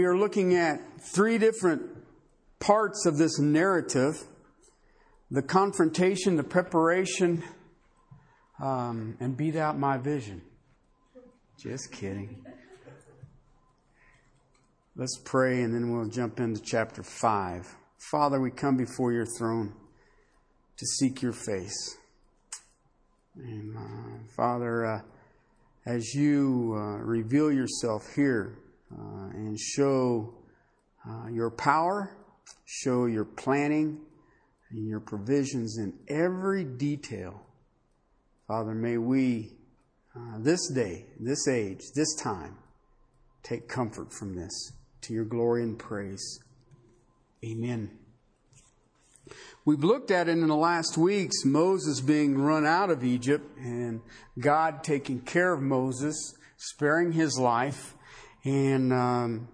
we are looking at three different parts of this narrative the confrontation, the preparation, um, and beat out my vision. Just kidding. Let's pray and then we'll jump into chapter 5. Father, we come before your throne to seek your face. And uh, Father, uh, as you uh, reveal yourself here uh, and show uh, your power, show your planning and your provisions in every detail, Father, may we uh, this day, this age, this time, take comfort from this to your glory and praise. Amen. We've looked at it in the last weeks Moses being run out of Egypt and God taking care of Moses, sparing his life, and um,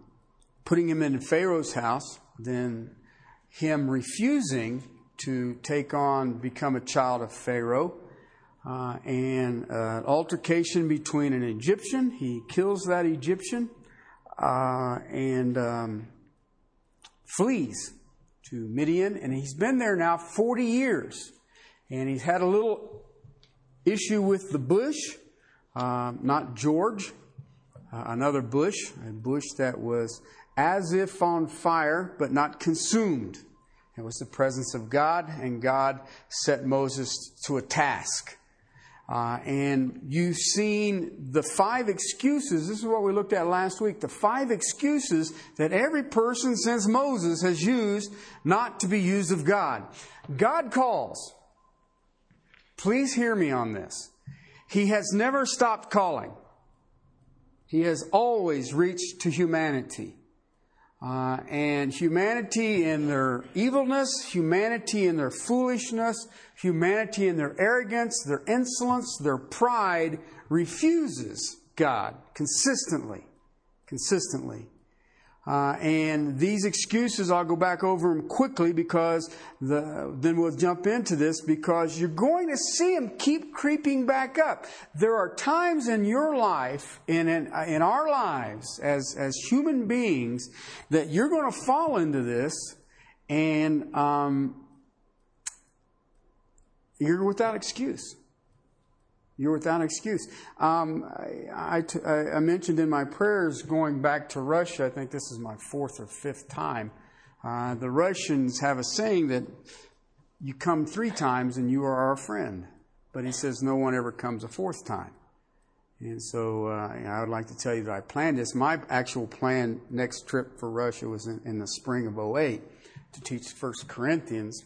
putting him in Pharaoh's house, then him refusing to take on, become a child of Pharaoh. Uh, and uh, altercation between an Egyptian. He kills that Egyptian uh, and um, flees to Midian, and he's been there now 40 years. And he's had a little issue with the bush, uh, not George, uh, another bush, a bush that was as if on fire, but not consumed. It was the presence of God, and God set Moses to a task. Uh, and you've seen the five excuses. This is what we looked at last week. The five excuses that every person since Moses has used not to be used of God. God calls. Please hear me on this. He has never stopped calling. He has always reached to humanity. Uh, and humanity in their evilness, humanity in their foolishness, humanity in their arrogance, their insolence, their pride refuses God consistently. Consistently. Uh, and these excuses, I'll go back over them quickly because the, then we'll jump into this because you're going to see them keep creeping back up. There are times in your life, in, in, in our lives as, as human beings, that you're going to fall into this and um, you're without excuse. You're without excuse. Um, I, I, I, mentioned in my prayers going back to Russia, I think this is my fourth or fifth time. Uh, the Russians have a saying that you come three times and you are our friend. But he says no one ever comes a fourth time. And so uh, I would like to tell you that I planned this. My actual plan next trip for Russia was in, in the spring of 08 to teach First Corinthians,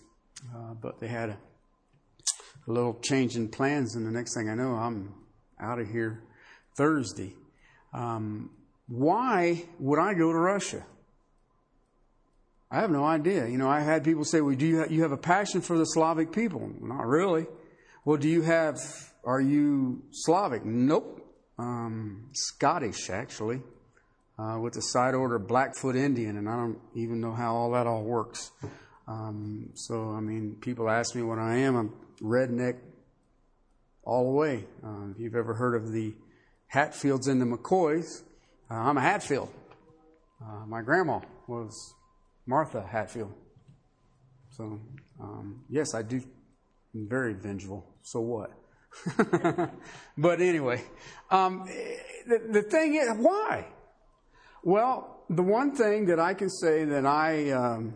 uh, but they had a a little change in plans, and the next thing I know, I'm out of here Thursday. Um, why would I go to Russia? I have no idea. You know, I had people say, "Well, do you have, you have a passion for the Slavic people?" Not really. Well, do you have? Are you Slavic? Nope. Um, Scottish, actually, uh, with the side order Blackfoot Indian, and I don't even know how all that all works. Um, so, I mean, people ask me what I am. I'm redneck all the way. Uh, if you've ever heard of the Hatfields and the McCoys, uh, I'm a Hatfield. Uh, my grandma was Martha Hatfield. So, um, yes, I do. I'm very vengeful. So what? but anyway, um, the, the thing is, why? Well, the one thing that I can say that I um,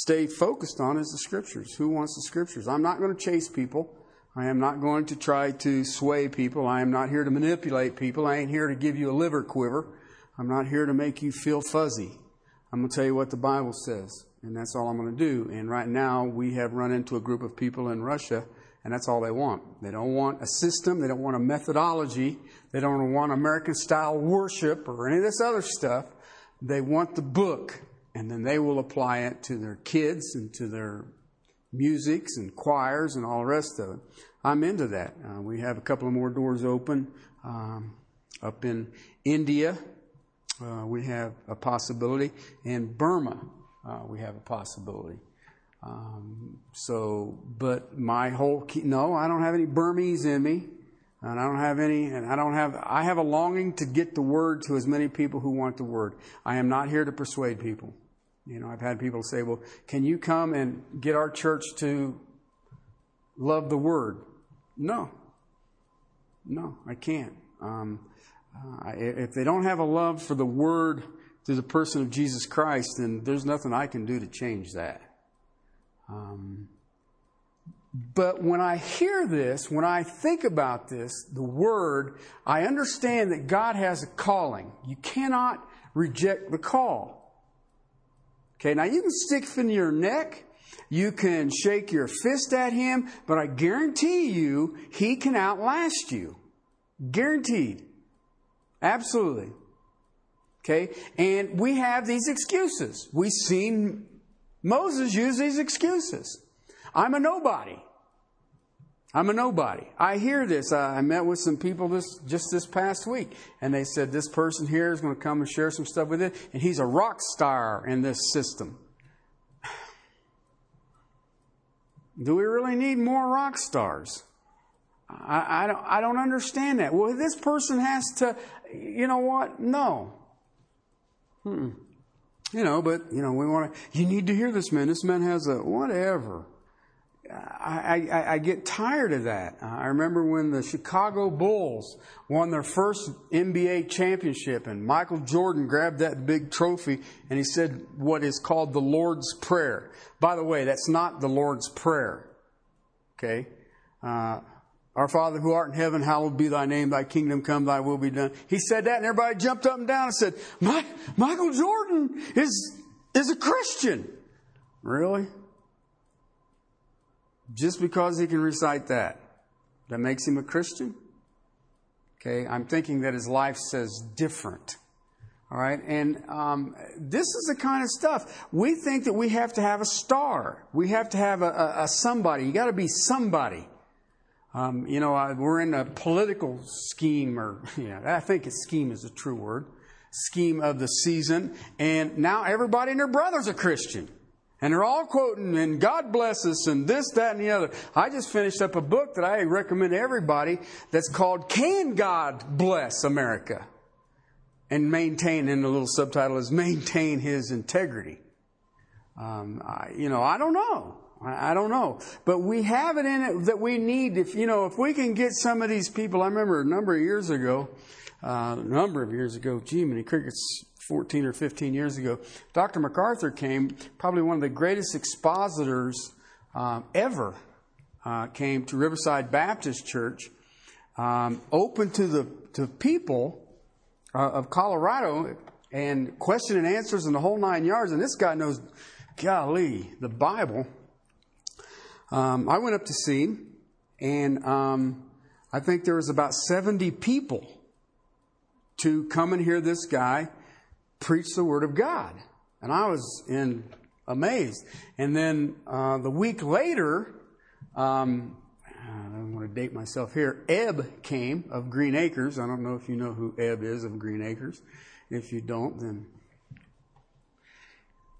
stay focused on is the scriptures. Who wants the scriptures? I'm not going to chase people. I am not going to try to sway people. I am not here to manipulate people. I ain't here to give you a liver quiver. I'm not here to make you feel fuzzy. I'm going to tell you what the Bible says, and that's all I'm going to do. And right now, we have run into a group of people in Russia, and that's all they want. They don't want a system, they don't want a methodology, they don't want American style worship or any of this other stuff. They want the book and then they will apply it to their kids and to their musics and choirs and all the rest of it. I'm into that. Uh, we have a couple of more doors open um, up in India. Uh, we have a possibility in Burma. Uh, we have a possibility. Um, so, but my whole key, no, I don't have any Burmese in me. And I don't have any, and I don't have, I have a longing to get the word to as many people who want the word. I am not here to persuade people. You know, I've had people say, well, can you come and get our church to love the word? No. No, I can't. Um, uh, if they don't have a love for the word through the person of Jesus Christ, then there's nothing I can do to change that. Um, but when I hear this, when I think about this, the word, I understand that God has a calling. You cannot reject the call. Okay, now you can stick in your neck, you can shake your fist at him, but I guarantee you, he can outlast you. Guaranteed. Absolutely. Okay, and we have these excuses. We've seen Moses use these excuses. I'm a nobody. I'm a nobody. I hear this. I met with some people this just this past week, and they said this person here is going to come and share some stuff with it, and he's a rock star in this system. Do we really need more rock stars? I, I, don't, I don't understand that. Well, this person has to, you know what? No. Hmm. You know, but, you know, we want to, you need to hear this man. This man has a, whatever. I, I, I, get tired of that. I remember when the Chicago Bulls won their first NBA championship, and Michael Jordan grabbed that big trophy and he said what is called the Lord's Prayer. By the way, that's not the Lord's Prayer. Okay? Uh, our Father who art in heaven, hallowed be thy name, thy kingdom come, thy will be done. He said that, and everybody jumped up and down and said, Michael Jordan is, is a Christian. Really? Just because he can recite that, that makes him a Christian? Okay, I'm thinking that his life says different. All right, and um, this is the kind of stuff we think that we have to have a star. We have to have a, a, a somebody. You got to be somebody. Um, you know, I, we're in a political scheme, or yeah, I think a scheme is a true word. Scheme of the season, and now everybody and their brother's a Christian. And they're all quoting, and God bless us, and this, that, and the other. I just finished up a book that I recommend to everybody that's called Can God Bless America? And maintain, and the little subtitle is Maintain His Integrity. Um, I, you know, I don't know. I, I don't know. But we have it in it that we need. If, you know, if we can get some of these people, I remember a number of years ago, uh, a number of years ago, Jiminy Crickets 14 or 15 years ago, Dr. MacArthur came, probably one of the greatest expositors um, ever, uh, came to Riverside Baptist Church, um, open to the to people uh, of Colorado, and question and answers and the whole nine yards. And this guy knows, golly, the Bible. Um, I went up to see him, and um, I think there was about 70 people to come and hear this guy preach the Word of God. And I was in amazed. And then uh, the week later, um, I don't want to date myself here. Eb came of Green Acres. I don't know if you know who Eb is of Green Acres. If you don't, then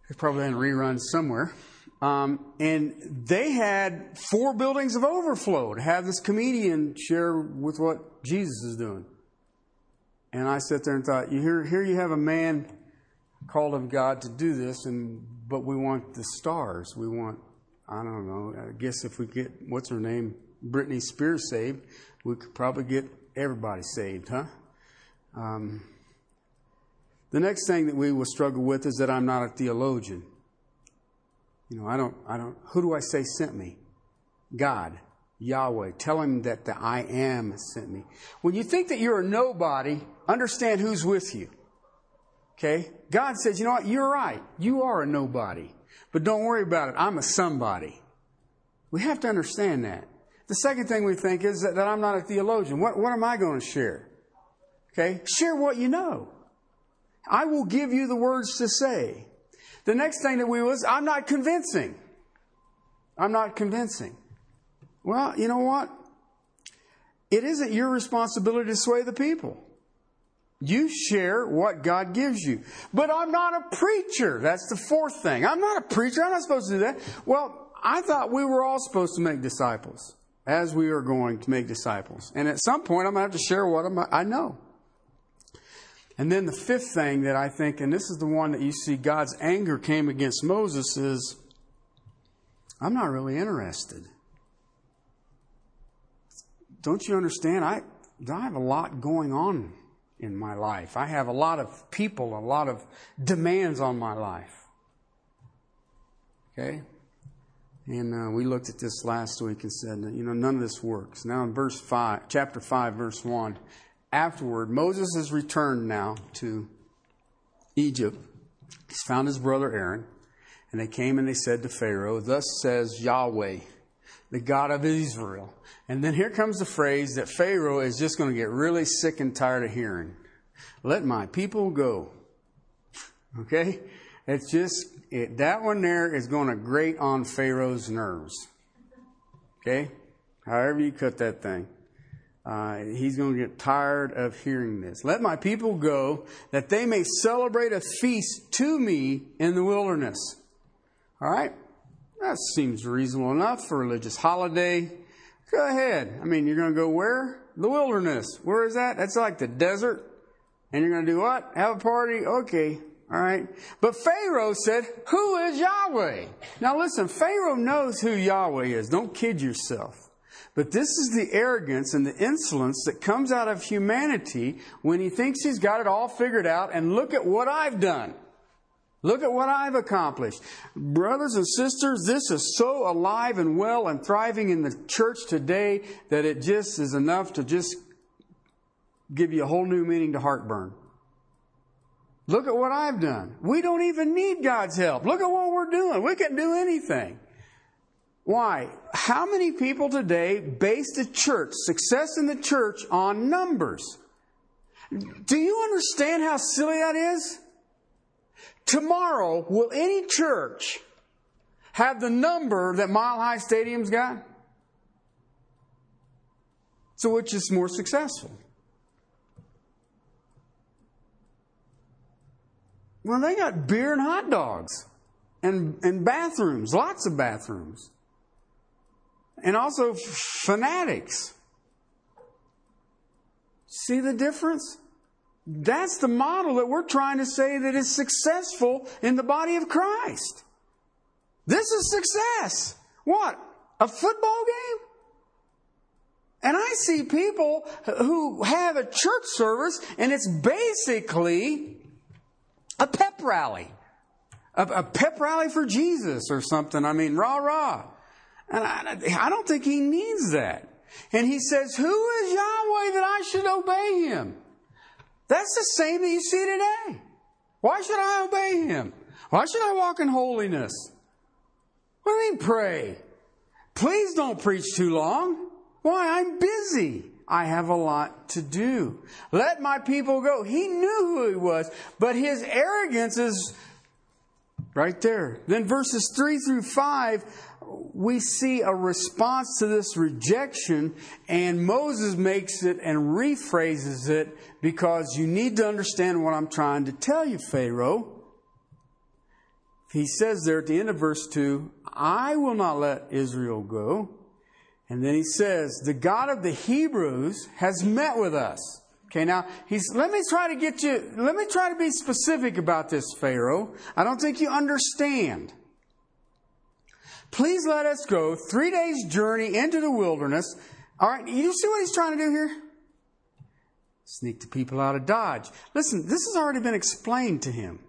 it's probably in rerun somewhere. Um, and they had four buildings of overflow to have this comedian share with what Jesus is doing. And I sat there and thought, you hear, here you have a man called of God to do this, and but we want the stars. We want, I don't know, I guess if we get, what's her name, Britney Spears saved, we could probably get everybody saved, huh? Um, the next thing that we will struggle with is that I'm not a theologian. You know, I don't, I don't, who do I say sent me? God. Yahweh. Tell him that the I am sent me. When you think that you're a nobody, understand who's with you. Okay? God says, you know what? You're right. You are a nobody. But don't worry about it. I'm a somebody. We have to understand that. The second thing we think is that, that I'm not a theologian. What, what am I going to share? Okay? Share what you know. I will give you the words to say. The next thing that we was, I'm not convincing. I'm not convincing. Well, you know what? It isn't your responsibility to sway the people. You share what God gives you. But I'm not a preacher. That's the fourth thing. I'm not a preacher. I'm not supposed to do that. Well, I thought we were all supposed to make disciples. as we are going to make disciples. And at some point, I'm going to have to share what I know. And then the fifth thing that I think, and this is the one that you see God's anger came against Moses, is I'm not really interested. Don't you understand? I, I have a lot going on in my life. I have a lot of people, a lot of demands on my life. Okay? And uh, we looked at this last week and said, you know, none of this works. Now in verse 5, chapter 5, verse 1, afterward, Moses has returned now to Egypt. He's found his brother Aaron. And they came and they said to Pharaoh, Thus says Yahweh, the God of Israel. And then here comes the phrase that Pharaoh is just going to get really sick and tired of hearing. Let my people go. Okay? It's just, it, that one there is going to grate on Pharaoh's nerves. Okay? However you cut that thing. Uh, he's going to get tired of hearing this. Let my people go that they may celebrate a feast to me in the wilderness. All right? That seems reasonable enough for a religious holiday. Go ahead. I mean, you're going to go where? The wilderness. Where is that? That's like the desert. And you're going to do what? Have a party? Okay. All right. But Pharaoh said, Who is Yahweh? Now listen, Pharaoh knows who Yahweh is. Don't kid yourself. But this is the arrogance and the insolence that comes out of humanity when he thinks he's got it all figured out and look at what I've done. Look at what I've accomplished. Brothers and sisters, this is so alive and well and thriving in the church today that it just is enough to just give you a whole new meaning to heartburn. Look at what I've done. We don't even need God's help. Look at what we're doing. We can do anything. Why? How many people today base the church, success in the church, on numbers? Do you understand how silly that is? Tomorrow, will any church have the number that Mile High Stadium's got? So, which is more successful? Well, they got beer and hot dogs and, and bathrooms, lots of bathrooms. And also fanatics. See the difference? That's the model that we're trying to say that is successful in the body of Christ. This is success. What? A football game? And I see people who have a church service and it's basically a pep rally. A, a pep rally for Jesus or something. I mean, rah, rah. And I, I don't think he needs that. And he says, Who is Yahweh that I should obey him? That's the same that you see today. Why should I obey him? Why should I walk in holiness? What do you mean pray? Please don't preach too long. Why? I'm busy. I have a lot to do. Let my people go. He knew who he was, but his arrogance is right there. Then verses 3 through 5, we see a response to this rejection, and Moses makes it and rephrases it because you need to understand what I'm trying to tell you, Pharaoh. He says there at the end of verse 2, I will not let Israel go and then he says, the God of the Hebrews has met with us. Okay, now he's, let me try to get you, let me try to be specific about this, Pharaoh. I don't think you understand. Please let us go three days' journey into the wilderness. All right, you see what he's trying to do here? Sneak the people out of Dodge. Listen, this has already been explained to him.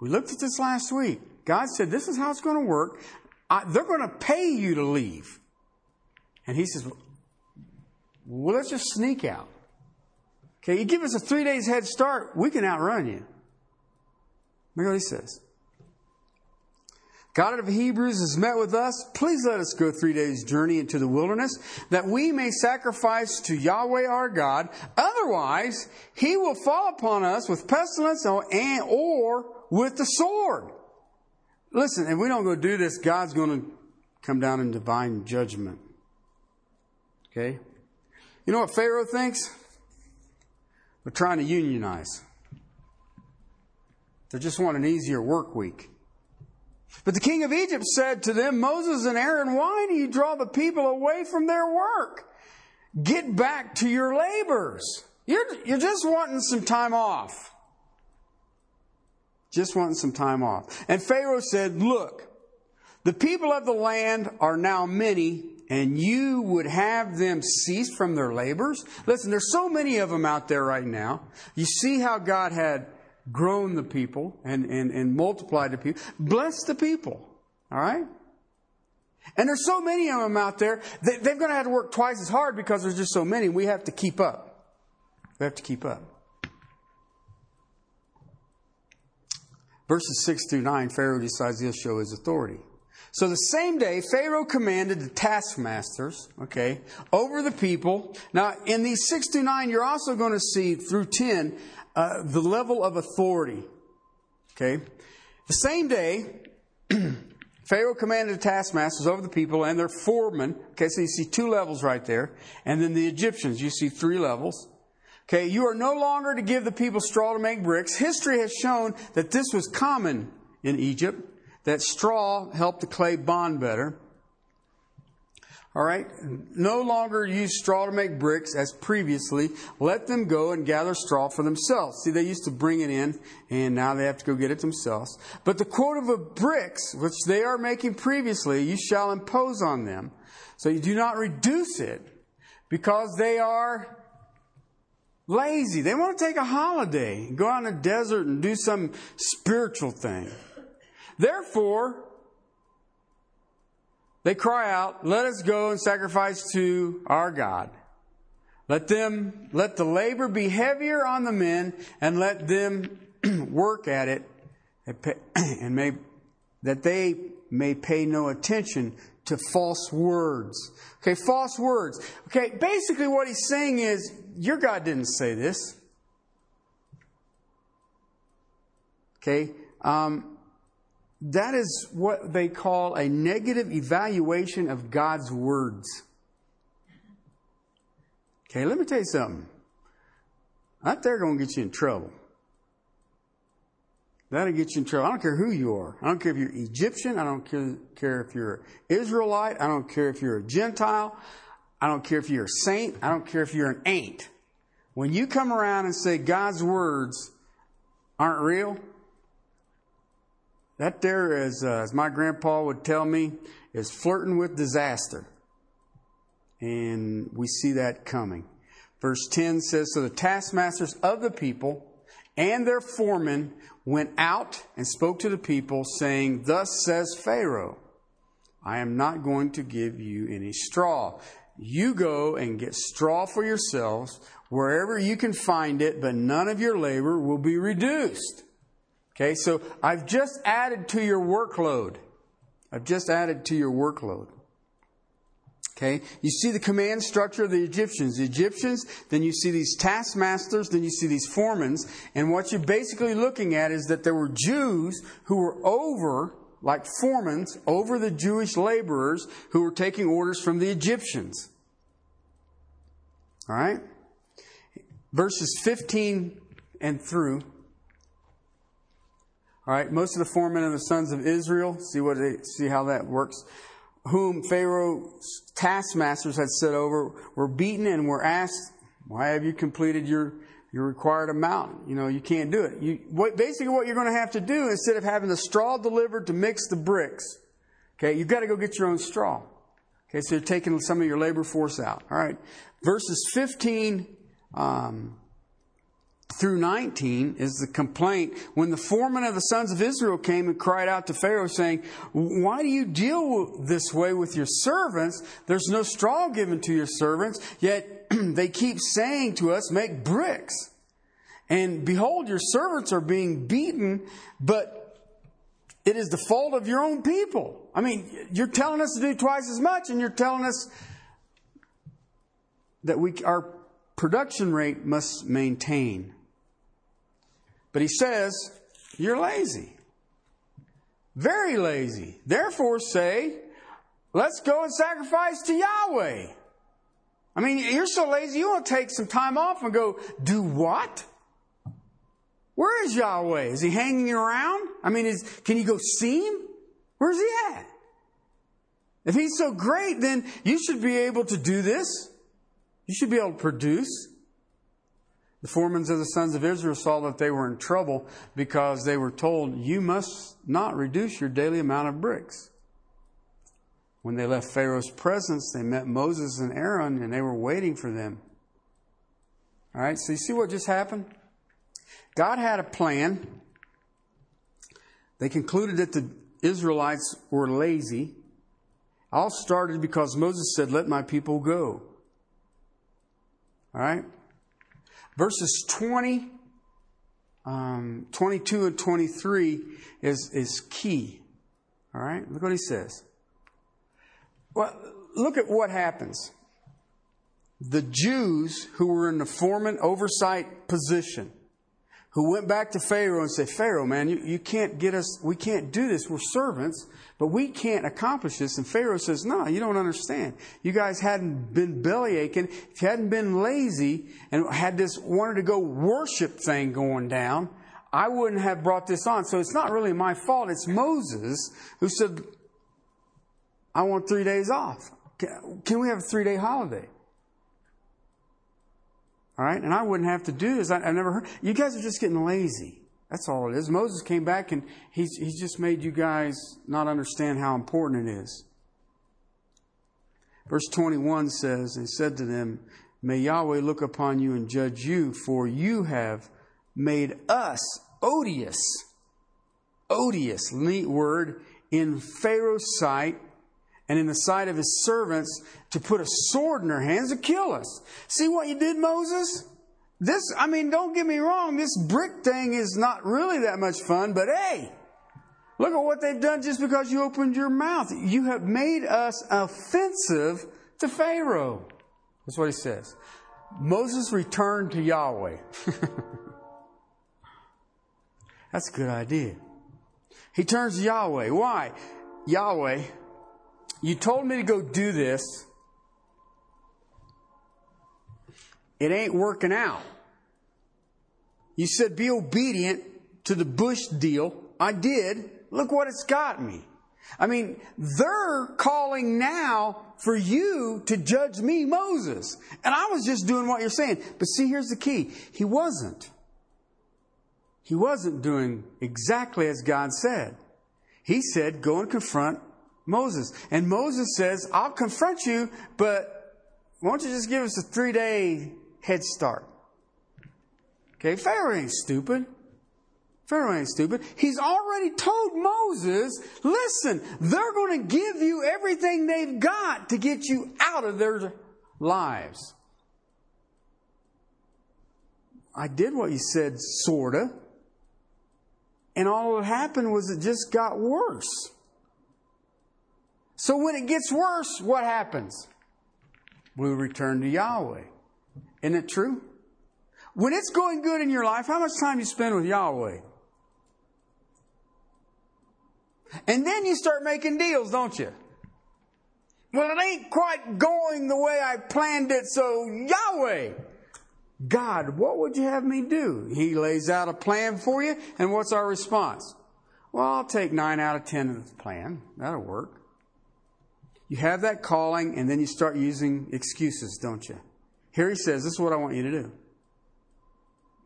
We looked at this last week. God said, This is how it's going to work. I, they're going to pay you to leave. And he says, well, let's just sneak out. Okay, you give us a three days head start, we can outrun you. Look what he says. God of Hebrews has met with us. Please let us go three days' journey into the wilderness, that we may sacrifice to Yahweh our God. Otherwise, he will fall upon us with pestilence or with the sword. Listen, if we don't go do this, God's going to come down in divine judgment. Okay? You know what Pharaoh thinks? They're trying to unionize. They just want an easier work week. But the king of Egypt said to them, Moses and Aaron, why do you draw the people away from their work? Get back to your labors. You're, you're just wanting some time off. Just wanting some time off. And Pharaoh said, Look, the people of the land are now many, and you would have them cease from their labors? Listen, there's so many of them out there right now. You see how God had grown the people and, and, and multiplied the people. Bless the people. All right? And there's so many of them out there, they, they're going to have to work twice as hard because there's just so many. We have to keep up. We have to keep up. Verses 6 through 9, Pharaoh decides he'll show his authority. So the same day, Pharaoh commanded the taskmasters, okay, over the people. Now, in these 6 through 9, you're also going to see through 10 uh, the level of authority. Okay? The same day, Pharaoh commanded the taskmasters over the people and their foremen. Okay, so you see two levels right there. And then the Egyptians, you see three levels. Okay, you are no longer to give the people straw to make bricks. History has shown that this was common in Egypt, that straw helped the clay bond better. All right? No longer use straw to make bricks as previously. Let them go and gather straw for themselves. See, they used to bring it in, and now they have to go get it themselves. But the quota of bricks, which they are making previously, you shall impose on them. So you do not reduce it because they are lazy. They want to take a holiday, go out in the desert and do some spiritual thing. Therefore, they cry out, Let us go and sacrifice to our God. Let them, let the labor be heavier on the men and let them work at it and may, that they may pay no attention to false words. Okay, false words. Okay, basically what he's saying is, your God didn't say this. Okay, um, that is what they call a negative evaluation of God's words. Okay, let me tell you something. That there going to get you in trouble. That'll get you in trouble. I don't care who you are. I don't care if you're Egyptian. I don't care if you're Israelite. I don't care if you're a Gentile. I don't care if you're a saint. I don't care if you're an ain't. When you come around and say God's words aren't real, that there is, uh, as my grandpa would tell me, is flirting with disaster. And we see that coming. Verse 10 says, So the taskmasters of the people and their foremen went out and spoke to the people, saying, Thus says Pharaoh, I am not going to give you any straw. You go and get straw for yourselves wherever you can find it, but none of your labor will be reduced. Okay, so I've just added to your workload. I've just added to your workload. Okay, you see the command structure of the Egyptians. The Egyptians, then you see these taskmasters, then you see these foremans, and what you're basically looking at is that there were Jews who were over, like foremans, over the Jewish laborers who were taking orders from the Egyptians. All right? Verses 15 and through all right, most of the foremen of the sons of Israel, see what they see how that works, whom Pharaoh's taskmasters had set over, were beaten and were asked, "Why have you completed your your required amount? You know, you can't do it. You what, basically what you're going to have to do instead of having the straw delivered to mix the bricks, okay, you've got to go get your own straw. Okay, so you're taking some of your labor force out. All right, verses 15. Um, through 19 is the complaint when the foreman of the sons of Israel came and cried out to Pharaoh, saying, Why do you deal this way with your servants? There's no straw given to your servants, yet they keep saying to us, Make bricks. And behold, your servants are being beaten, but it is the fault of your own people. I mean, you're telling us to do twice as much, and you're telling us that we, our production rate must maintain. But he says, You're lazy. Very lazy. Therefore, say, Let's go and sacrifice to Yahweh. I mean, you're so lazy, you want to take some time off and go, Do what? Where is Yahweh? Is he hanging around? I mean, is, can you go see him? Where's he at? If he's so great, then you should be able to do this. You should be able to produce. The foremen of the sons of Israel saw that they were in trouble because they were told, You must not reduce your daily amount of bricks. When they left Pharaoh's presence, they met Moses and Aaron and they were waiting for them. All right, so you see what just happened? God had a plan. They concluded that the Israelites were lazy. All started because Moses said, Let my people go. All right? Verses 20, um, 22 and 23 is, is key. All right? Look what he says. Well, look at what happens. The Jews who were in the foreman oversight position, who went back to Pharaoh and said, Pharaoh, man, you, you can't get us, we can't do this. We're servants, but we can't accomplish this. And Pharaoh says, No, you don't understand. You guys hadn't been belly aching, if you hadn't been lazy and had this wanted to go worship thing going down, I wouldn't have brought this on. So it's not really my fault. It's Moses who said, I want three days off. Can we have a three day holiday? All right, and I wouldn't have to do this. I, I never heard. You guys are just getting lazy. That's all it is. Moses came back and he's, he's just made you guys not understand how important it is. Verse 21 says, He said to them, May Yahweh look upon you and judge you, for you have made us odious. Odious, neat word, in Pharaoh's sight and in the sight of his servants to put a sword in their hands to kill us. See what you did, Moses? This, I mean, don't get me wrong, this brick thing is not really that much fun, but hey, look at what they've done just because you opened your mouth. You have made us offensive to Pharaoh. That's what he says. Moses returned to Yahweh. That's a good idea. He turns to Yahweh. Why? Yahweh, you told me to go do this. It ain't working out. You said be obedient to the Bush deal. I did. Look what it's got me. I mean, they're calling now for you to judge me, Moses. And I was just doing what you're saying. But see, here's the key. He wasn't. He wasn't doing exactly as God said. He said, go and confront Moses. And Moses says, I'll confront you, but won't you just give us a three day head start? Okay, Pharaoh ain't stupid. Pharaoh ain't stupid. He's already told Moses, listen, they're going to give you everything they've got to get you out of their lives. I did what you said, sorta. And all that happened was it just got worse. So when it gets worse, what happens? We return to Yahweh. Isn't it true? When it's going good in your life, how much time you spend with Yahweh? And then you start making deals, don't you? Well, it ain't quite going the way I planned it, so Yahweh, God, what would you have me do? He lays out a plan for you, and what's our response? Well, I'll take nine out of ten of the plan. That'll work. You have that calling, and then you start using excuses, don't you? Here he says, This is what I want you to do.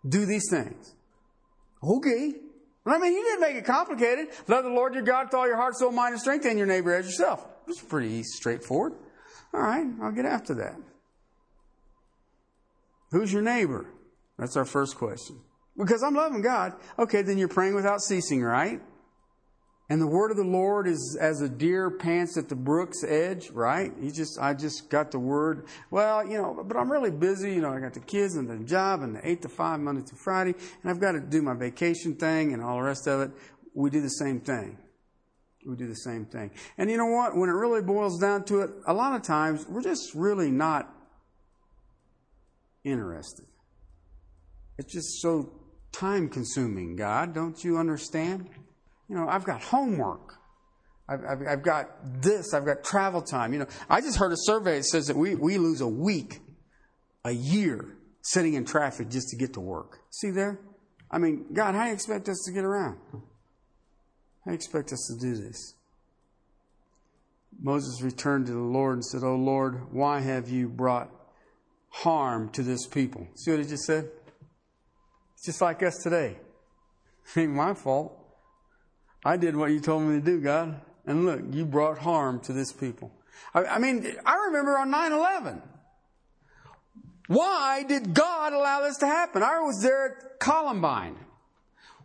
Do these things. Okay. I mean, he didn't make it complicated. Love the Lord your God with all your heart, soul, mind, and strength, and your neighbor as yourself. It's pretty straightforward. All right, I'll get after that. Who's your neighbor? That's our first question. Because I'm loving God. Okay, then you're praying without ceasing, right? And the word of the Lord is as a deer pants at the brook's edge, right? He just, I just got the word. Well, you know, but I'm really busy. You know, I got the kids and the job and the eight to five Monday to Friday, and I've got to do my vacation thing and all the rest of it. We do the same thing. We do the same thing. And you know what? When it really boils down to it, a lot of times we're just really not interested. It's just so time consuming, God. Don't you understand? You know, I've got homework. I've, I've, I've, got this. I've got travel time. You know, I just heard a survey that says that we, we lose a week, a year, sitting in traffic just to get to work. See there? I mean, God, how do you expect us to get around? How do you expect us to do this? Moses returned to the Lord and said, Oh Lord, why have you brought harm to this people? See what he just said? It's just like us today. It ain't my fault. I did what you told me to do, God. And look, you brought harm to this people. I, I mean, I remember on 9 11. Why did God allow this to happen? I was there at Columbine.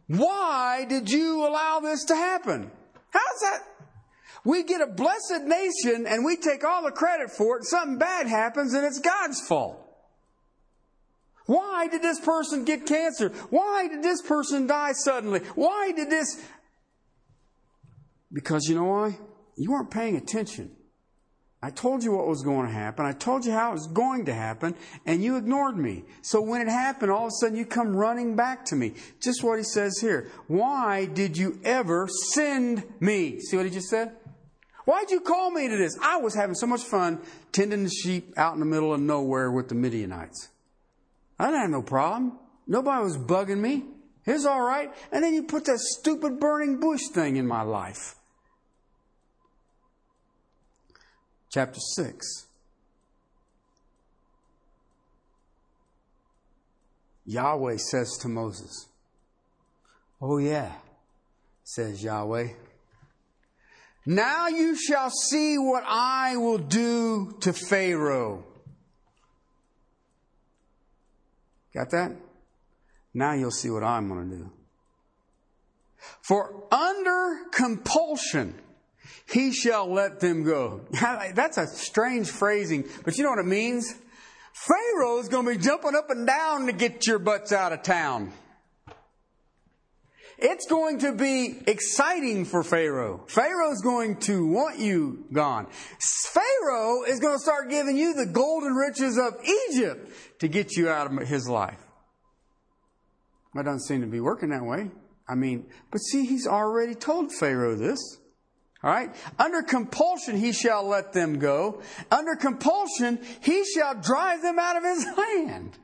Why did you allow this to happen? How's that? We get a blessed nation and we take all the credit for it. Something bad happens and it's God's fault. Why did this person get cancer? Why did this person die suddenly? Why did this? Because you know why? You weren't paying attention. I told you what was going to happen. I told you how it was going to happen, and you ignored me. So when it happened, all of a sudden you come running back to me. Just what he says here. Why did you ever send me? See what he just said? Why'd you call me to this? I was having so much fun tending the sheep out in the middle of nowhere with the Midianites. I didn't have no problem. Nobody was bugging me. It was all right. And then you put that stupid burning bush thing in my life. chapter 6. Yahweh says to Moses, Oh, yeah, says Yahweh. Now you shall see what I will do to Pharaoh. Got that? Now you'll see what I'm going to do. For under compulsion, he shall let them go. That's a strange phrasing, but you know what it means? Pharaoh's going to be jumping up and down to get your butts out of town. It's going to be exciting for Pharaoh. Pharaoh's going to want you gone. Pharaoh is going to start giving you the golden riches of Egypt to get you out of his life. That doesn't seem to be working that way. I mean, but see, he's already told Pharaoh this. All right? Under compulsion, he shall let them go. Under compulsion, he shall drive them out of his land.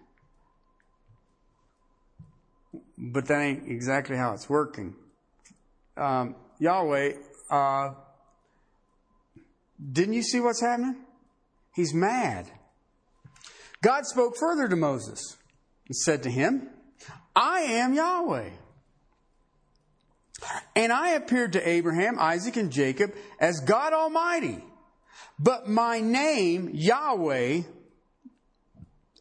But that ain't exactly how it's working. Um, Yahweh, uh, didn't you see what's happening? He's mad. God spoke further to Moses and said to him, I am Yahweh. And I appeared to Abraham, Isaac, and Jacob as God Almighty. But my name, Yahweh,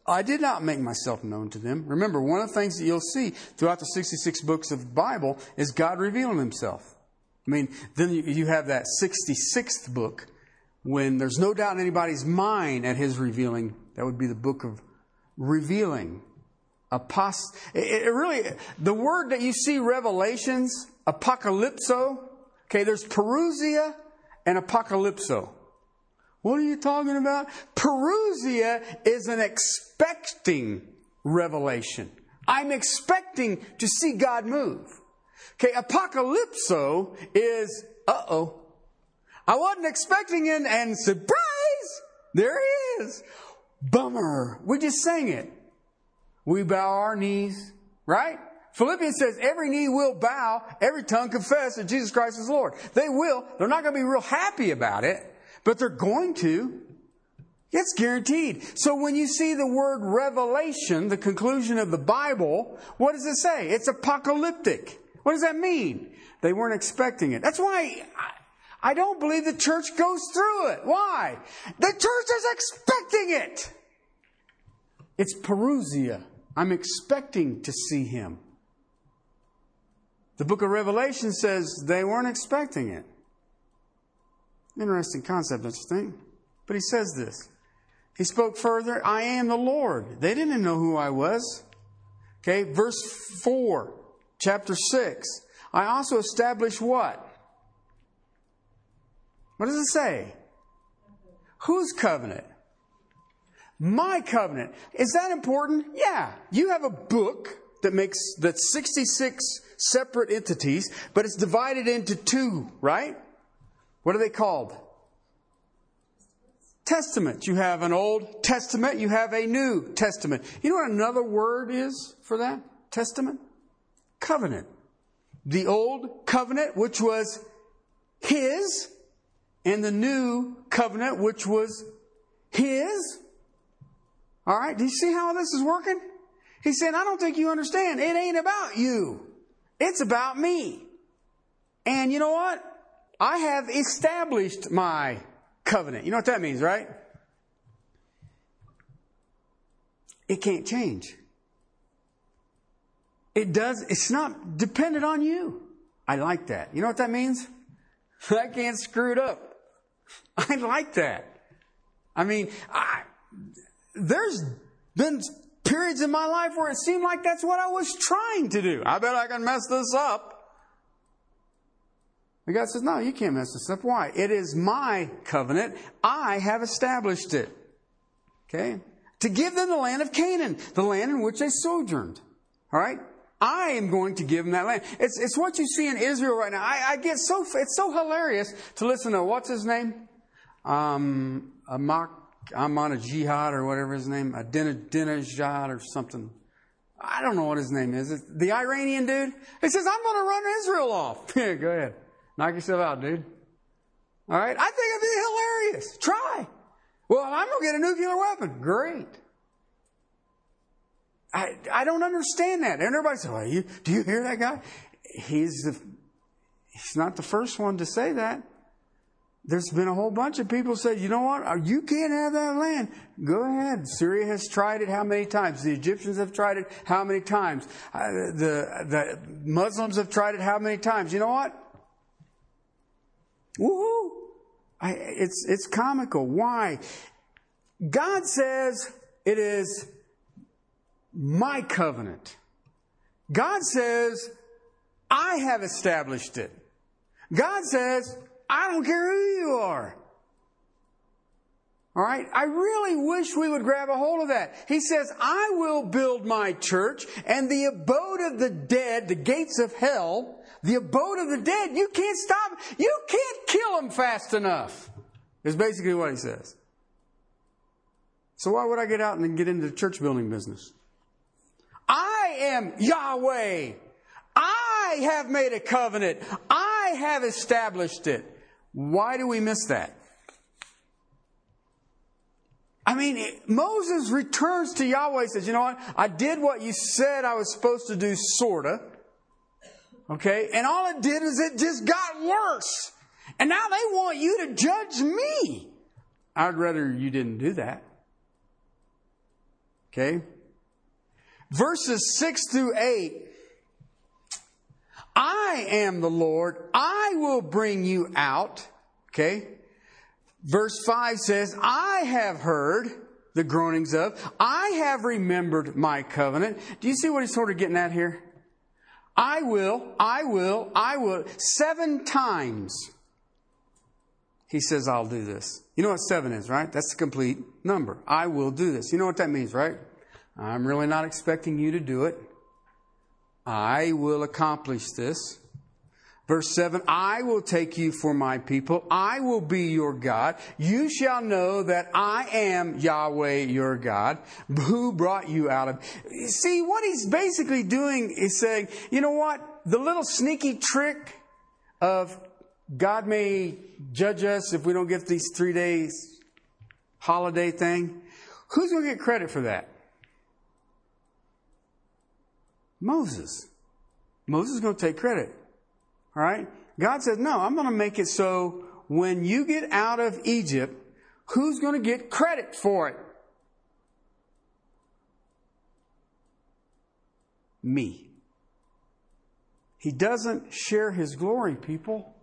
I did not make myself known to them. Remember, one of the things that you'll see throughout the 66 books of the Bible is God revealing himself. I mean, then you have that 66th book when there's no doubt in anybody's mind at his revealing. That would be the book of revealing. Apost- it, it really, the word that you see Revelations, apocalypso. Okay, there's parousia and apocalypso. What are you talking about? Parousia is an expecting revelation. I'm expecting to see God move. Okay, apocalypso is, uh oh. I wasn't expecting it and surprise! There he is. Bummer. We just sang it. We bow our knees, right? Philippians says every knee will bow, every tongue confess that Jesus Christ is Lord. They will. They're not going to be real happy about it, but they're going to. It's guaranteed. So when you see the word revelation, the conclusion of the Bible, what does it say? It's apocalyptic. What does that mean? They weren't expecting it. That's why I don't believe the church goes through it. Why? The church is expecting it. It's parousia. I'm expecting to see him. The book of Revelation says they weren't expecting it. Interesting concept, don't you think? But he says this. He spoke further, I am the Lord. They didn't know who I was. Okay, verse 4, chapter 6. I also establish what? What does it say? Whose covenant? My covenant. Is that important? Yeah. You have a book that makes that 66 separate entities, but it's divided into two, right? What are they called? Testament. You have an Old Testament, you have a New Testament. You know what another word is for that? Testament? Covenant. The Old Covenant, which was His, and the new covenant, which was his. All right, do you see how this is working? He said, I don't think you understand. It ain't about you. It's about me. And you know what? I have established my covenant. You know what that means, right? It can't change. It does, it's not dependent on you. I like that. You know what that means? I can't screw it up. I like that. I mean, I, there's been periods in my life where it seemed like that's what I was trying to do. I bet I can mess this up. The God says, No, you can't mess this up. Why? It is my covenant. I have established it. Okay? To give them the land of Canaan, the land in which they sojourned. All right? I am going to give them that land. It's, it's what you see in Israel right now. I, I get so, it's so hilarious to listen to, what's his name? Um, mock, I'm on a jihad or whatever his name, a Dinajad or something. I don't know what his name is. It's the Iranian dude. He says, I'm going to run Israel off. Yeah, go ahead. Knock yourself out, dude. All right? I think it'd be hilarious. Try. Well, I'm going to get a nuclear weapon. Great. I, I don't understand that. And everybody says, well, you, do you hear that guy? He's, the, he's not the first one to say that. There's been a whole bunch of people say, you know what? Uh, you can't have that land. Go ahead. Syria has tried it how many times? The Egyptians have tried it how many times? Uh, the, the Muslims have tried it how many times? You know what? Woohoo! I, it's, it's comical. Why? God says it is my covenant. God says, I have established it. God says, I don't care who you are. All right? I really wish we would grab a hold of that. He says, I will build my church and the abode of the dead, the gates of hell, the abode of the dead, you can't stop, you can't kill them fast enough. Is basically what he says. So why would I get out and get into the church building business? I am Yahweh. I have made a covenant. I have established it. Why do we miss that? I mean, Moses returns to Yahweh says, you know what? I did what you said I was supposed to do, sorta. Okay? And all it did is it just got worse. And now they want you to judge me. I'd rather you didn't do that. Okay? Verses 6 through 8. I am the Lord. I will bring you out. Okay? Verse 5 says, I have heard the groanings of, I have remembered my covenant. Do you see what he's sort of getting at here? I will, I will, I will. Seven times he says, I'll do this. You know what seven is, right? That's the complete number. I will do this. You know what that means, right? I'm really not expecting you to do it. I will accomplish this. Verse 7 I will take you for my people. I will be your God. You shall know that I am Yahweh your God, who brought you out of. See, what he's basically doing is saying, you know what? The little sneaky trick of God may judge us if we don't get these three days holiday thing. Who's going to get credit for that? Moses. Moses is going to take credit. All right? God says, no, I'm going to make it so when you get out of Egypt, who's going to get credit for it? Me. He doesn't share his glory, people.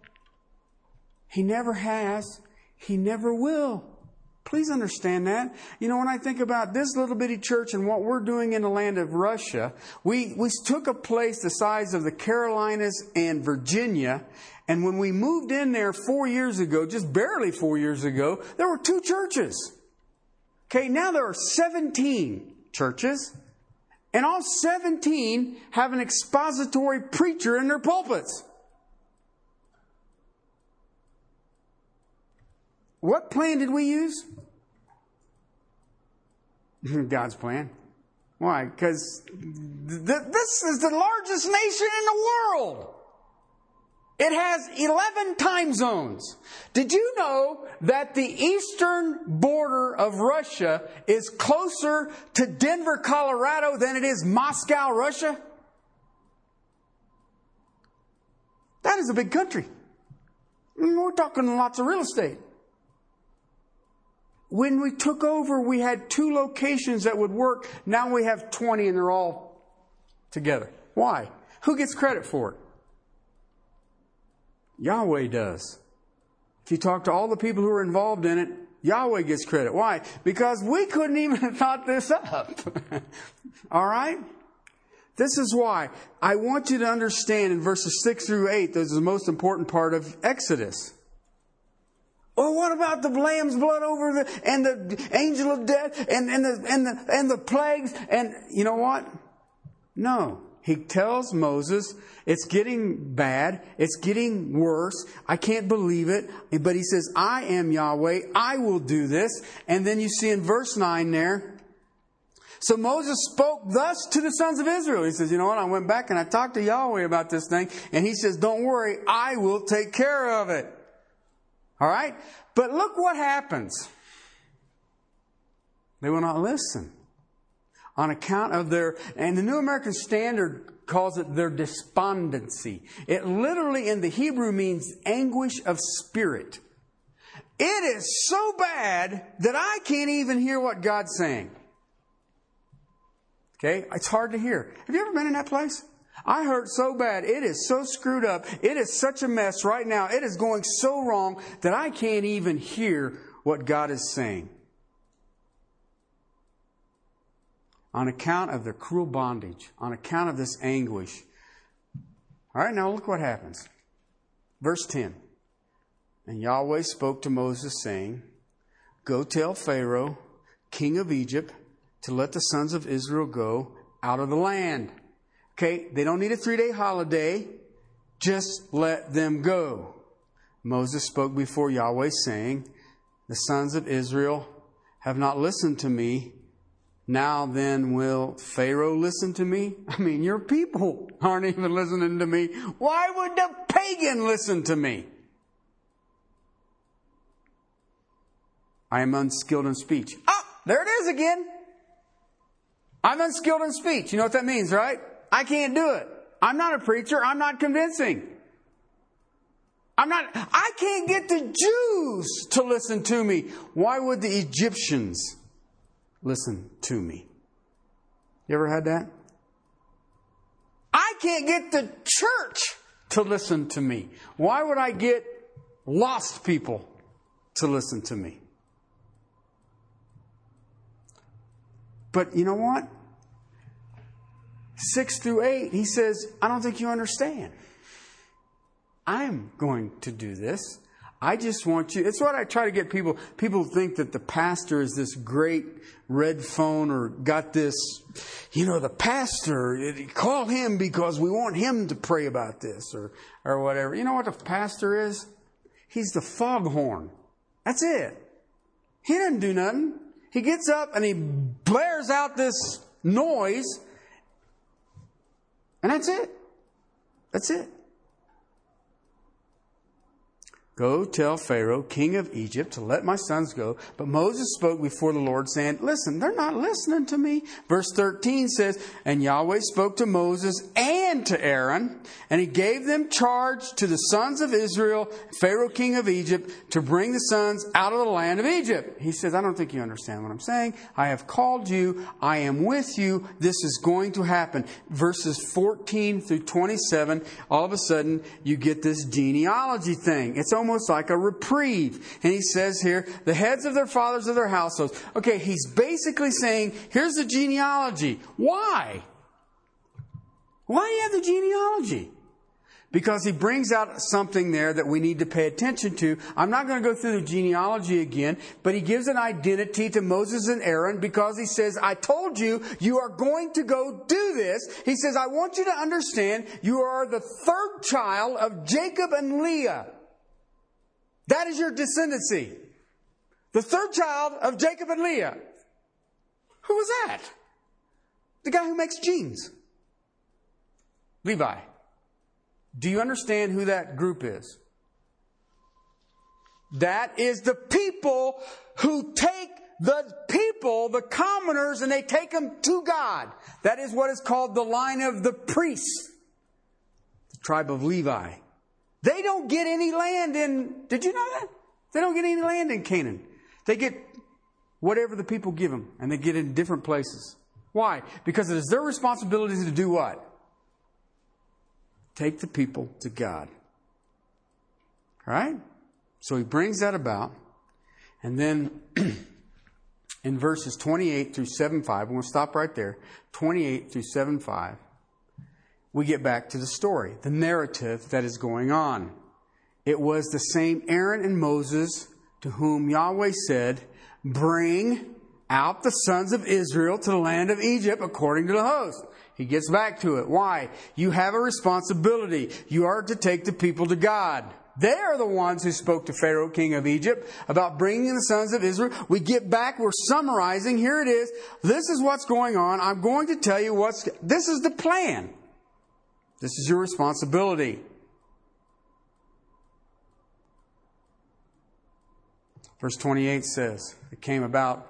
He never has. He never will. Please understand that. You know, when I think about this little bitty church and what we're doing in the land of Russia, we, we took a place the size of the Carolinas and Virginia. And when we moved in there four years ago, just barely four years ago, there were two churches. Okay, now there are 17 churches. And all 17 have an expository preacher in their pulpits. What plan did we use? God's plan. Why? Because th- this is the largest nation in the world. It has 11 time zones. Did you know that the eastern border of Russia is closer to Denver, Colorado than it is Moscow, Russia? That is a big country. We're talking lots of real estate. When we took over, we had two locations that would work. Now we have 20 and they're all together. Why? Who gets credit for it? Yahweh does. If you talk to all the people who are involved in it, Yahweh gets credit. Why? Because we couldn't even have thought this up. all right? This is why I want you to understand in verses 6 through 8, this is the most important part of Exodus. Well, what about the lamb's blood over the, and the angel of death and, and the, and the, and the plagues? And you know what? No. He tells Moses, it's getting bad. It's getting worse. I can't believe it. But he says, I am Yahweh. I will do this. And then you see in verse 9 there, so Moses spoke thus to the sons of Israel. He says, You know what? I went back and I talked to Yahweh about this thing. And he says, Don't worry, I will take care of it. All right? But look what happens. They will not listen. On account of their, and the New American Standard calls it their despondency. It literally in the Hebrew means anguish of spirit. It is so bad that I can't even hear what God's saying. Okay? It's hard to hear. Have you ever been in that place? I hurt so bad. It is so screwed up. It is such a mess right now. It is going so wrong that I can't even hear what God is saying. On account of the cruel bondage, on account of this anguish. All right, now look what happens. Verse 10. And Yahweh spoke to Moses, saying, Go tell Pharaoh, king of Egypt, to let the sons of Israel go out of the land. Okay, they don't need a three day holiday. Just let them go. Moses spoke before Yahweh, saying, The sons of Israel have not listened to me. Now then, will Pharaoh listen to me? I mean, your people aren't even listening to me. Why would the pagan listen to me? I am unskilled in speech. Ah, there it is again. I'm unskilled in speech. You know what that means, right? I can't do it. I'm not a preacher. I'm not convincing. I'm not, I can't get the Jews to listen to me. Why would the Egyptians listen to me? You ever had that? I can't get the church to listen to me. Why would I get lost people to listen to me? But you know what? Six through eight, he says, I don't think you understand. I'm going to do this. I just want you. It's what I try to get people. People think that the pastor is this great red phone or got this, you know, the pastor, call him because we want him to pray about this or, or whatever. You know what the pastor is? He's the foghorn. That's it. He doesn't do nothing. He gets up and he blares out this noise, and that's it. That's it. Go tell Pharaoh, king of Egypt, to let my sons go. But Moses spoke before the Lord, saying, Listen, they're not listening to me. Verse 13 says, And Yahweh spoke to Moses and to Aaron, and he gave them charge to the sons of Israel, Pharaoh, king of Egypt, to bring the sons out of the land of Egypt. He says, I don't think you understand what I'm saying. I have called you. I am with you. This is going to happen. Verses 14 through 27, all of a sudden, you get this genealogy thing. It's almost like a reprieve. And he says here, the heads of their fathers of their households. Okay, he's basically saying, here's the genealogy. Why? Why do you have the genealogy? Because he brings out something there that we need to pay attention to. I'm not going to go through the genealogy again, but he gives an identity to Moses and Aaron because he says, I told you, you are going to go do this. He says, I want you to understand you are the third child of Jacob and Leah. That is your descendancy. The third child of Jacob and Leah. Who was that? The guy who makes jeans. Levi. Do you understand who that group is? That is the people who take the people, the commoners, and they take them to God. That is what is called the line of the priests, the tribe of Levi. They don't get any land in, did you know that? They don't get any land in Canaan. They get whatever the people give them, and they get in different places. Why? Because it is their responsibility to do what? Take the people to God. All right? So he brings that about. And then in verses 28 through 7 5, we're going to stop right there. 28 through 7 5, we get back to the story, the narrative that is going on. It was the same Aaron and Moses to whom Yahweh said, Bring out the sons of Israel to the land of Egypt according to the host. He gets back to it. Why? You have a responsibility. You are to take the people to God. They are the ones who spoke to Pharaoh, king of Egypt, about bringing the sons of Israel. We get back, we're summarizing. Here it is. This is what's going on. I'm going to tell you what's, this is the plan. This is your responsibility. Verse 28 says, It came about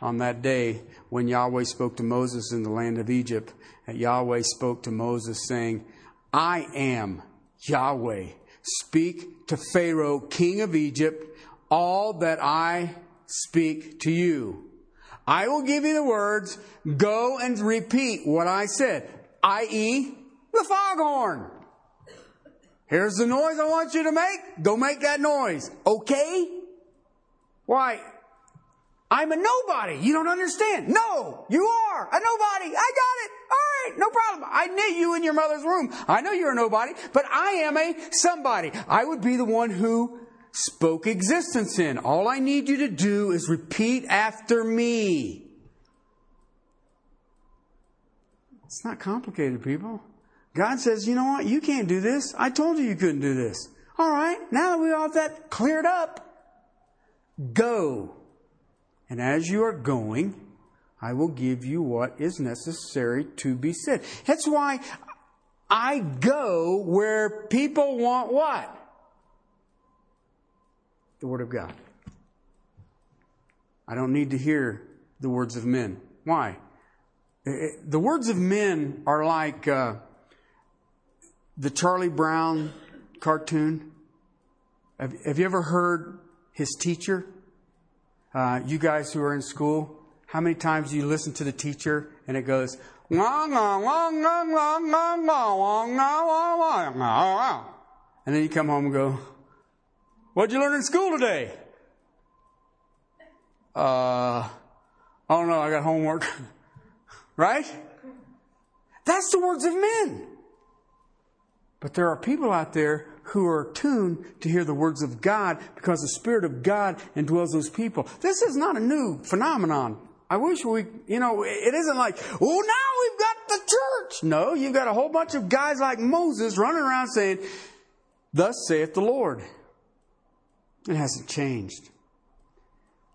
on that day when Yahweh spoke to Moses in the land of Egypt, Yahweh spoke to Moses, saying, I am Yahweh Speak to Pharaoh, king of Egypt, all that I speak to you. I will give you the words, go and repeat what I said, i.e., the foghorn. Here's the noise I want you to make. Go make that noise. Okay? Why? I'm a nobody. You don't understand. No, you are a nobody. I got it. All right, no problem. I knit you in your mother's womb. I know you're a nobody, but I am a somebody. I would be the one who spoke existence in. All I need you to do is repeat after me. It's not complicated, people. God says, you know what? You can't do this. I told you you couldn't do this. All right, now that we all have that cleared up, go. And as you are going, I will give you what is necessary to be said. That's why I go where people want what? The Word of God. I don't need to hear the words of men. Why? Eh, eh, the words of men are like uh, the Charlie Brown cartoon. Have, have you ever heard his teacher? Uh, you guys who are in school, how many times do you listen to the teacher and it goes, and then you come home and go, What'd you learn in school today? Uh, I don't know, I got homework. right? That's the words of men. But there are people out there who are tuned to hear the words of God because the Spirit of God indwells those people. This is not a new phenomenon. I wish we, you know, it isn't like, oh, now we've got the church. No, you've got a whole bunch of guys like Moses running around saying, Thus saith the Lord. It hasn't changed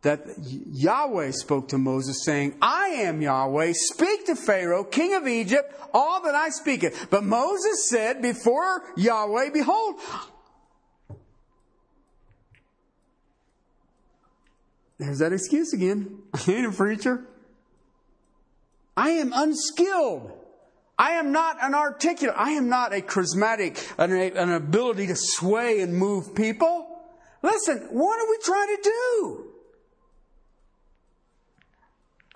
that Yahweh spoke to Moses, saying, I am Yahweh, speak to Pharaoh, king of Egypt, all that I speaketh. But Moses said before Yahweh, Behold, there's that excuse again. I ain't a preacher. I am unskilled. I am not an articulate. I am not a charismatic, an, an ability to sway and move people. Listen, what are we trying to do?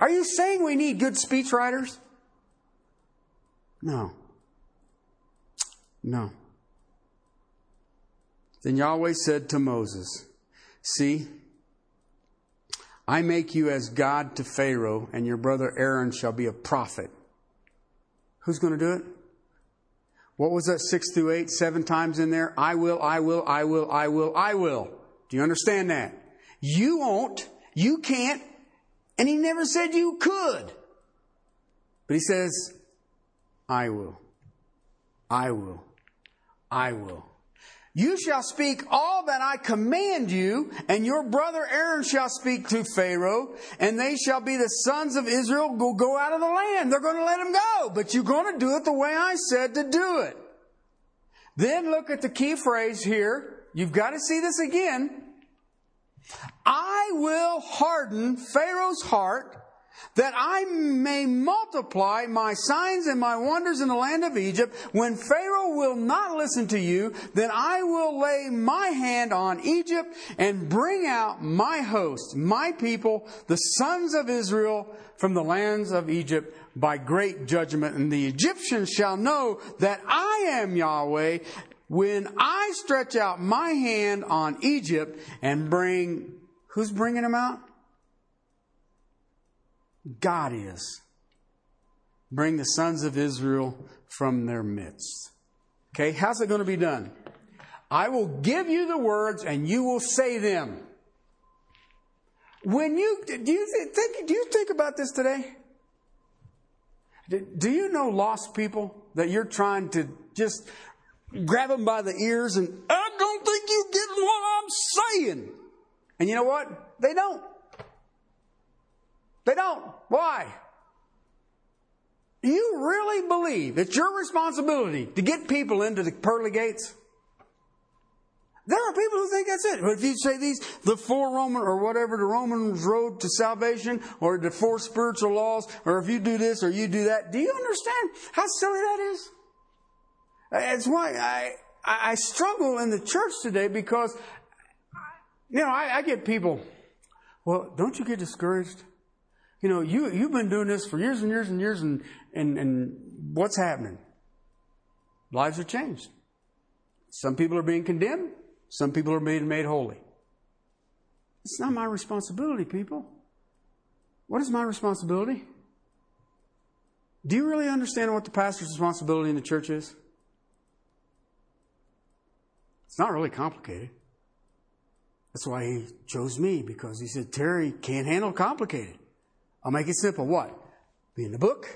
Are you saying we need good speechwriters? No. No. Then Yahweh said to Moses, See, I make you as God to Pharaoh, and your brother Aaron shall be a prophet. Who's going to do it? What was that six through eight, seven times in there? I will, I will, I will, I will, I will. Do you understand that? You won't, you can't, and he never said you could. But he says, I will. I will. I will. You shall speak all that I command you, and your brother Aaron shall speak to Pharaoh, and they shall be the sons of Israel who go out of the land. They're going to let him go, but you're going to do it the way I said to do it. Then look at the key phrase here. You've got to see this again. I will harden Pharaoh's heart that I may multiply my signs and my wonders in the land of Egypt. When Pharaoh will not listen to you, then I will lay my hand on Egypt and bring out my host, my people, the sons of Israel from the lands of Egypt by great judgment. And the Egyptians shall know that I am Yahweh when I stretch out my hand on Egypt and bring, who's bringing them out? God is. Bring the sons of Israel from their midst. Okay, how's it going to be done? I will give you the words and you will say them. When you do you think do you think about this today? Do you know lost people that you're trying to just grab them by the ears and I don't think you get what I'm saying. And you know what? They don't. They don't. Why? Do you really believe it's your responsibility to get people into the pearly gates? There are people who think that's it. But if you say these, the four Roman or whatever the Romans road to salvation, or the four spiritual laws, or if you do this or you do that, do you understand how silly that is? It's why I I struggle in the church today because you know I, I get people. Well, don't you get discouraged? You know, you, you've been doing this for years and years and years, and, and, and what's happening? Lives are changed. Some people are being condemned, some people are being made holy. It's not my responsibility, people. What is my responsibility? Do you really understand what the pastor's responsibility in the church is? It's not really complicated. That's why he chose me, because he said, Terry can't handle complicated. I'll make it simple. What? Be in the book,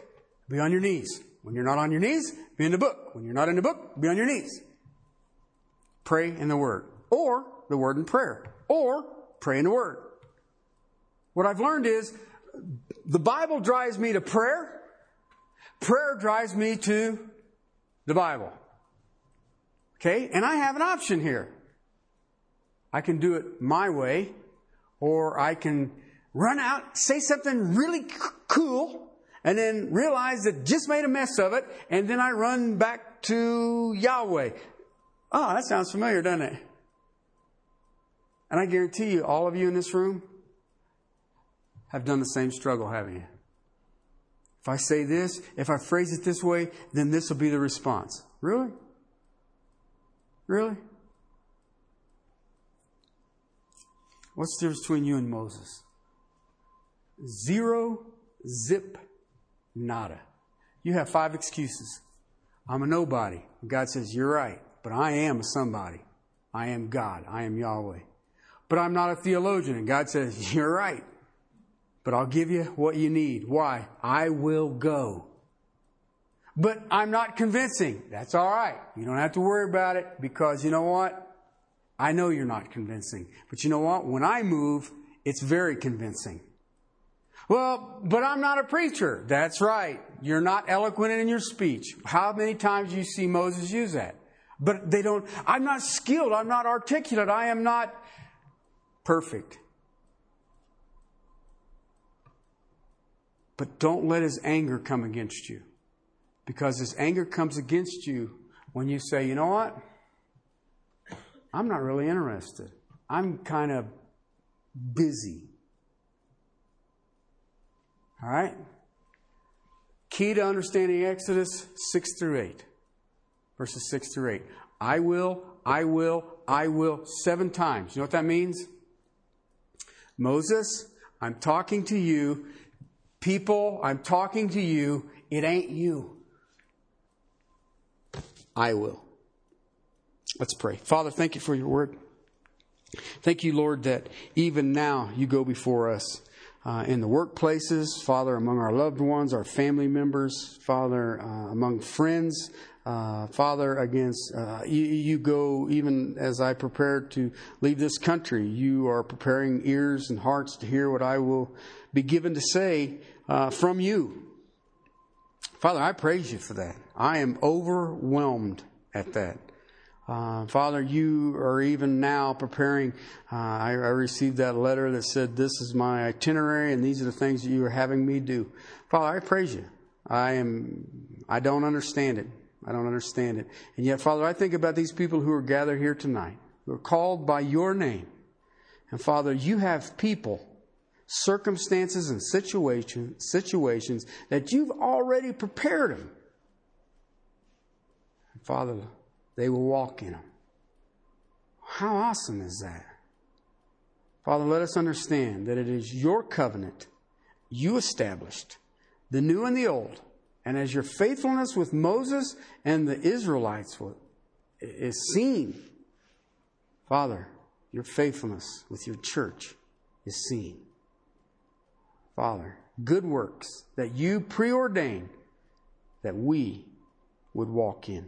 be on your knees. When you're not on your knees, be in the book. When you're not in the book, be on your knees. Pray in the Word. Or the Word in prayer. Or pray in the Word. What I've learned is the Bible drives me to prayer. Prayer drives me to the Bible. Okay? And I have an option here. I can do it my way, or I can run out, say something really c- cool, and then realize that just made a mess of it, and then I run back to Yahweh. Oh, that sounds familiar, doesn't it? And I guarantee you, all of you in this room have done the same struggle, haven't you? If I say this, if I phrase it this way, then this will be the response. Really? Really? What's the difference between you and Moses? Zero, zip, nada. You have five excuses. I'm a nobody. God says, You're right, but I am a somebody. I am God. I am Yahweh. But I'm not a theologian. And God says, You're right, but I'll give you what you need. Why? I will go. But I'm not convincing. That's all right. You don't have to worry about it because you know what? I know you're not convincing. But you know what? When I move, it's very convincing. Well, but I'm not a preacher. That's right. You're not eloquent in your speech. How many times do you see Moses use that? But they don't, I'm not skilled. I'm not articulate. I am not perfect. But don't let his anger come against you. Because his anger comes against you when you say, you know what? I'm not really interested. I'm kind of busy. All right? Key to understanding Exodus 6 through 8. Verses 6 through 8. I will, I will, I will, seven times. You know what that means? Moses, I'm talking to you. People, I'm talking to you. It ain't you. I will. Let's pray. Father, thank you for your word. Thank you, Lord, that even now you go before us uh, in the workplaces, Father, among our loved ones, our family members, Father, uh, among friends. Uh, Father, against uh, you, you, go even as I prepare to leave this country. You are preparing ears and hearts to hear what I will be given to say uh, from you. Father, I praise you for that. I am overwhelmed at that. Uh, Father, you are even now preparing. Uh, I, I, received that letter that said, This is my itinerary, and these are the things that you are having me do. Father, I praise you. I am, I don't understand it. I don't understand it. And yet, Father, I think about these people who are gathered here tonight, who are called by your name. And Father, you have people, circumstances, and situation, situations that you've already prepared them. Father, they will walk in them. How awesome is that? Father, let us understand that it is your covenant you established, the new and the old. And as your faithfulness with Moses and the Israelites is seen, Father, your faithfulness with your church is seen. Father, good works that you preordained that we would walk in.